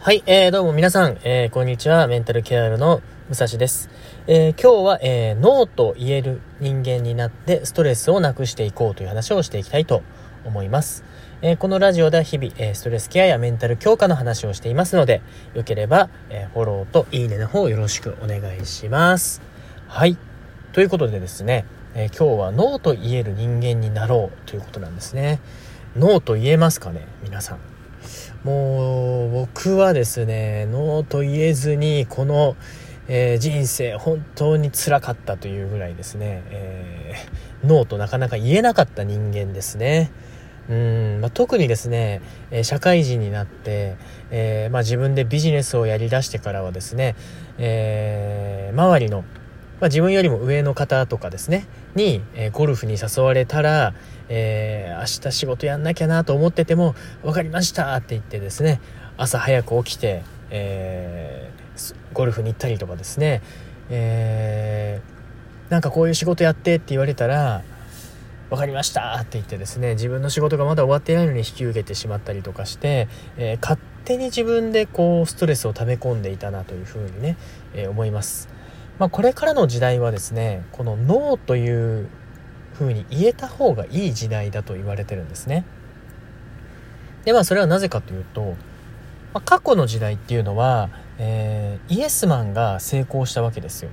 はい、えー、どうも皆さん、えー、こんにちは。メンタルケアの武蔵です。えー、今日は、えー、ノーと言える人間になってストレスをなくしていこうという話をしていきたいと思います。えー、このラジオでは日々、えー、ストレスケアやメンタル強化の話をしていますので、よければ、えー、フォローといいねの方よろしくお願いします。はい。ということでですね、え今日はノーと言える人間になろうということなんですね。ノーと言えますかね皆さん。もう僕はですねノーと言えずにこの、えー、人生本当につらかったというぐらいですね、えー、ノーとなかなか言えなかった人間ですね。うんまあ、特にですね、え、社会人になって、えーまあ、自分でビジネスをやりだしてからはですね、えー、周りのまあ、自分よりも上の方とかですねに、えー、ゴルフに誘われたら、えー、明日仕事やんなきゃなと思ってても「分かりました」って言ってですね朝早く起きて、えー、ゴルフに行ったりとかですね、えー、なんかこういう仕事やってって言われたら「分かりました」って言ってですね自分の仕事がまだ終わってないのに引き受けてしまったりとかして、えー、勝手に自分でこうストレスを溜め込んでいたなというふうにね、え、思います。まあ、これからの時代はですねこのノーというふうに言えた方がいい時代だと言われてるんですね。でまあそれはなぜかというと、まあ、過去の時代っていうのは、えー、イエスマンが成功したわけですよ、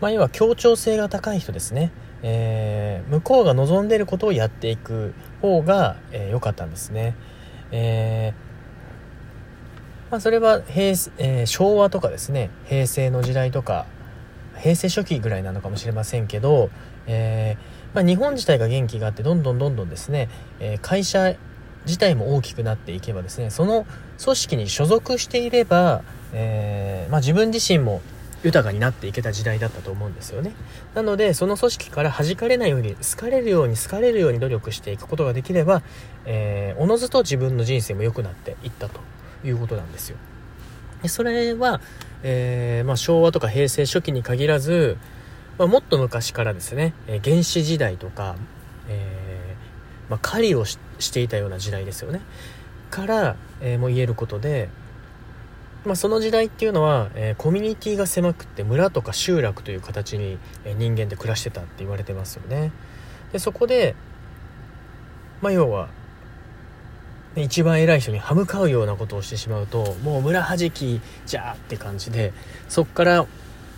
まあ、要は協調性が高い人ですね、えー、向こうが望んでることをやっていく方が良、えー、かったんですね、えまあ、それは平、え昭和とかですね平成の時代とか平成初期ぐらいなのかもしれませんけど、えー、まあ、日本自体が元気があってどんどんどんどんですね、えー、会社自体も大きくなっていけばですねその組織に所属していれば、えー、まあ、自分自身も豊かになっていけた時代だったと思うんですよね。なのでその組織から弾かれないように好かれるように好かれるように努力していくことができれば、えおのずと自分の人生も良くなっていったということなんですよ。それは、えー、まあ、昭和とか平成初期に限らず、まあ、もっと昔からですね、え原始時代とか、えー、まあ、狩りをしていたような時代ですよね。から、えー、も言えることで、まあ、その時代っていうのは、え、コミュニティが狭くて村とか集落という形に、え人間で暮らしてたって言われてますよね。でそこで、まあ、要は一番偉い人に歯向かうようなことをしてしまうともう村はじきじゃーって感じでそこから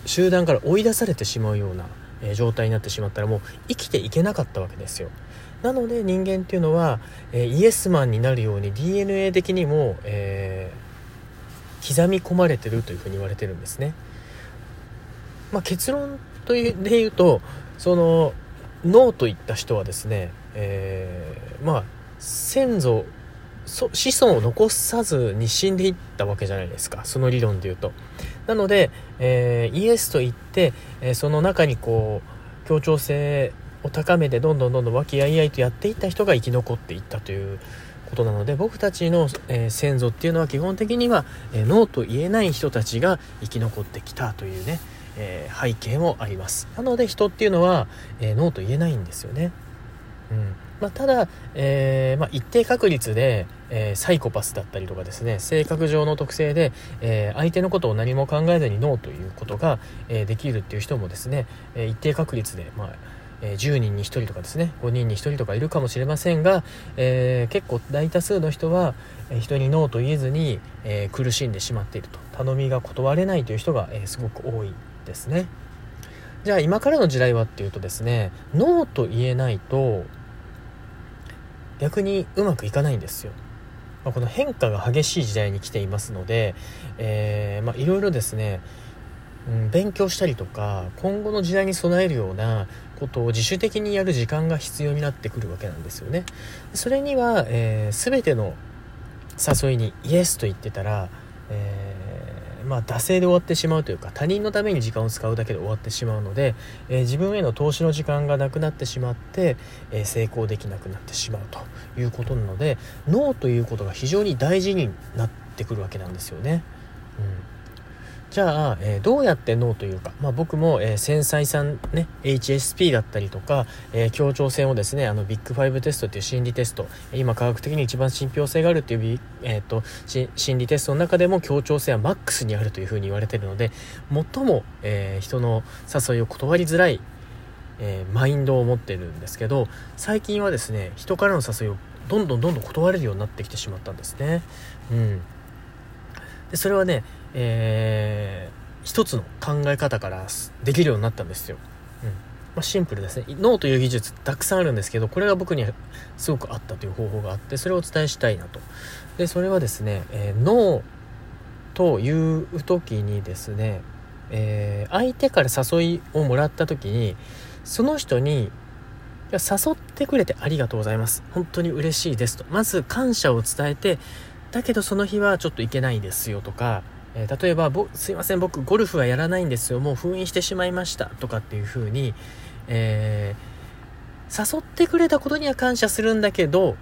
集団から追い出されてしまうような、え状態になってしまったらもう生きていけなかったわけですよ。なので人間っていうのは、えイエスマンになるように DNA 的にも、えー、刻み込まれてるというふうに言われてるんですね、まあ、結論というで言うとそのノーといった人はですね、えー、まあ先祖そ子孫を残さずに死んでいったわけじゃないですか。その理論で言うと。なので、えー、イエスと言って、えー、その中にこう協調性を高めてどんどんどんどん和気あいあいとやっていった人が生き残っていったということなので僕たちの、えー、先祖っていうのは基本的には、えノーと言えない人たちが生き残ってきたというね、え背景もあります。なので人っていうのは、えノーと言えないんですよね。うんまあ、ただ、えーまあ、一定確率で、えー、サイコパスだったりとかですね性格上の特性で、えー、相手のことを何も考えずにノーということが、え、できるっていう人もですね、え、一定確率で、まあえ、10人に1人とかですね5人に1人とかいるかもしれませんが、えー、結構大多数の人は、え、人にノーと言えずに、え、苦しんでしまっていると頼みが断れないという人が、え、すごく多いですね。じゃあ今からの時代はっていうとですねノーと言えないと逆にうまくいかないんですよ。まあ、この変化が激しい時代に来ていますので、え、まあ、いろいろですね、うん、勉強したりとか今後の時代に備えるようなことを自主的にやる時間が必要になってくるわけなんですよね。それには、えー、全ての誘いにイエスと言ってたら、えーまあ、惰性で終わってしまうというか他人のために時間を使うだけで終わってしまうので、えー、自分への投資の時間がなくなってしまって、えー、成功できなくなってしまうということなので脳ということが非常に大事になってくるわけなんですよね。うんじゃあ、えー、どうやって脳というか、まあ、僕も、えー、繊細さんね HSP だったりとか、えー、協調性をですねあのビッグファイブテストっていう心理テスト今科学的に一番信憑性があるっていう、えーと、心理テストの中でも協調性はマックスにあるというふうに言われてるので最も、えー、人の誘いを断りづらい、えー、マインドを持ってるんですけど最近はですね人からの誘いをどんどんどんどん断れるようになってきてしまったんですね。うんでそれはねえー、一つの考え方からできるようになったんですよ。うん。まあ、シンプルですね。脳という技術たくさんあるんですけどこれが僕にはすごくあったという方法があってそれをお伝えしたいなと。でそれはですね、えー、脳という時にですね、えー、相手から誘いをもらった時にその人に誘ってくれてありがとうございます。本当に嬉しいですと。まず感謝を伝えてだけどその日はちょっと行けないですよとかえー、例えばすいません僕ゴルフはやらないんですよ。もう封印してしまいました。とかっていう風に、えー、誘ってくれたことには感謝するんだけど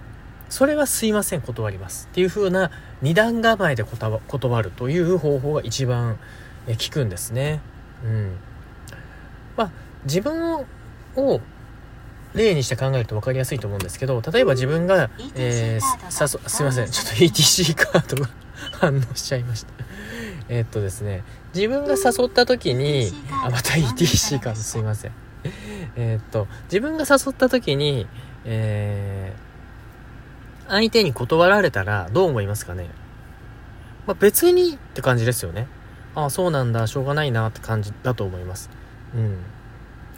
それはすいません断りますっていう風な二段構えで断るという方法が一番効くんですね。うん。まあ自分を例にして考えると分かりやすいと思うんですけど例えば自分が、えー、さすいませんちょっと ETC カードが 反応しちゃいましたえっとですね自分が誘った時にあまた ETC カードすいません。えっと自分が誘った時にえー、相手に断られたらどう思いますかね？まあ、別にって感じですよね。ああそうなんだしょうがないなって感じだと思います。うん。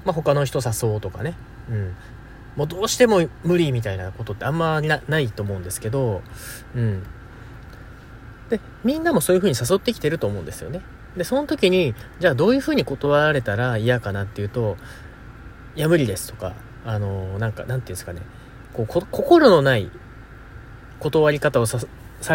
まあ他の人誘おうとかね。うん。もうどうしても無理みたいなことってあんまないと思うんですけどうんで、みんなもそういう風に誘ってきてると思うんですよね。で、その時に、じゃあどういう風に断られたら嫌かなっていうと、いや、無理ですとか、あのなんか、なんていうんですかね、こう、心のない断り方をさ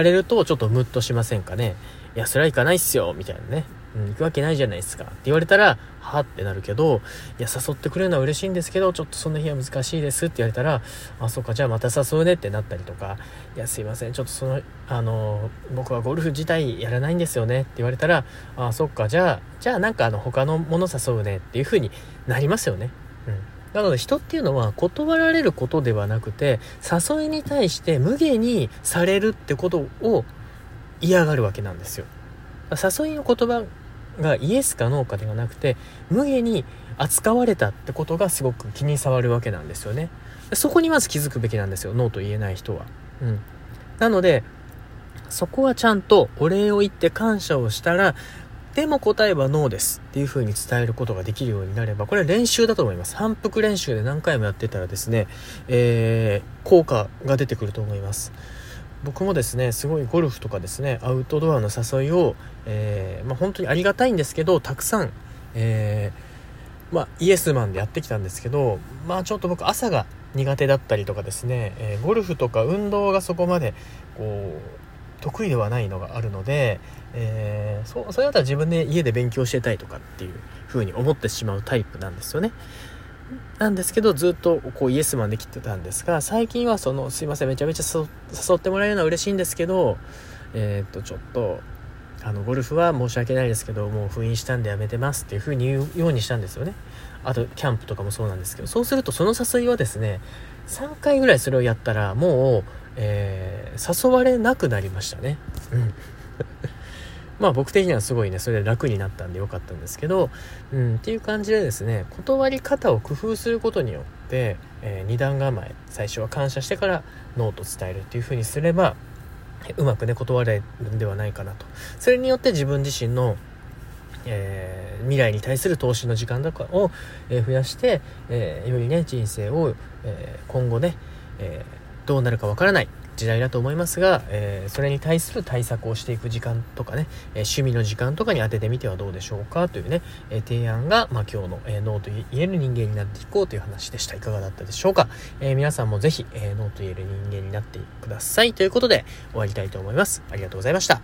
れると、ちょっとムッとしませんかね。いや、それはいかないっすよ、みたいなね。うん、行くわけないじゃないですか。って言われたら、はってなるけど、いや、誘ってくれるのは嬉しいんですけど、ちょっとその日は難しいですって言われたら、あ、そっか、じゃあまた誘うねってなったりとか、いや、すいません、ちょっとその、あの、僕はゴルフ自体やらないんですよねって言われたら、あ、そっか、じゃあ、じゃあなんかあの、他のもの誘うねっていう風になりますよね。うん。なので人っていうのは断られることではなくて、誘いに対して無下にされるってことを嫌がるわけなんですよ。誘いの言葉がイエスかノーかではなくて無下に扱われたってことがすごく気に障るわけなんですよね。そこにまず気づくべきなんですよ。ノーと言えない人は。うん。なのでそこはちゃんとお礼を言って感謝をしたらでも答えはノーですっていう風に伝えることができるようになればこれは練習だと思います。反復練習で何回もやってたらですね、えー、効果が出てくると思います。僕もですねすごいゴルフとかですねアウトドアの誘いを、えー、まあ、本当にありがたいんですけどたくさん、えー、まあ、イエスマンでやってきたんですけどまあちょっと僕朝が苦手だったりとかですね、えー、ゴルフとか運動がそこまでこう得意ではないのがあるので、えー、そそれだったら自分で家で勉強してたいとかっていう風に思ってしまうタイプなんですよね。なんですけどずっとこうイエスマンできてたんですが最近はそのすいませんめちゃめちゃ誘ってもらえるのは嬉しいんですけどえっ、とちょっとあのゴルフは申し訳ないですけどもう封印したんでやめてますっていう風に言うようにしたんですよね。あとキャンプとかもそうなんですけどそうするとその誘いはですね3回ぐらいそれをやったらもう、えー、誘われなくなりましたね。うん。まあ僕的にはすごいね、それで楽になったんでよかったんですけど、うん、っていう感じでですね、断り方を工夫することによって、えー、二段構え、最初は感謝してからノーと伝えるっていう風にすれば、うまくね、断れるんではないかなと。それによって自分自身のえー、未来に対する投資の時間とかを、えー、増やして、えー、よりね人生を、え今後ね、えどうなるかわからない時代だと思いますが、えー、それに対する対策をしていく時間とかね、え、趣味の時間とかに当ててみてはどうでしょうかというね、え、提案が、まあ、今日の、え脳と言える人間になっていこうという話でした。いかがだったでしょうか、え皆さんもぜひ、え脳と言える人間になってください。ということで終わりたいと思います。ありがとうございました。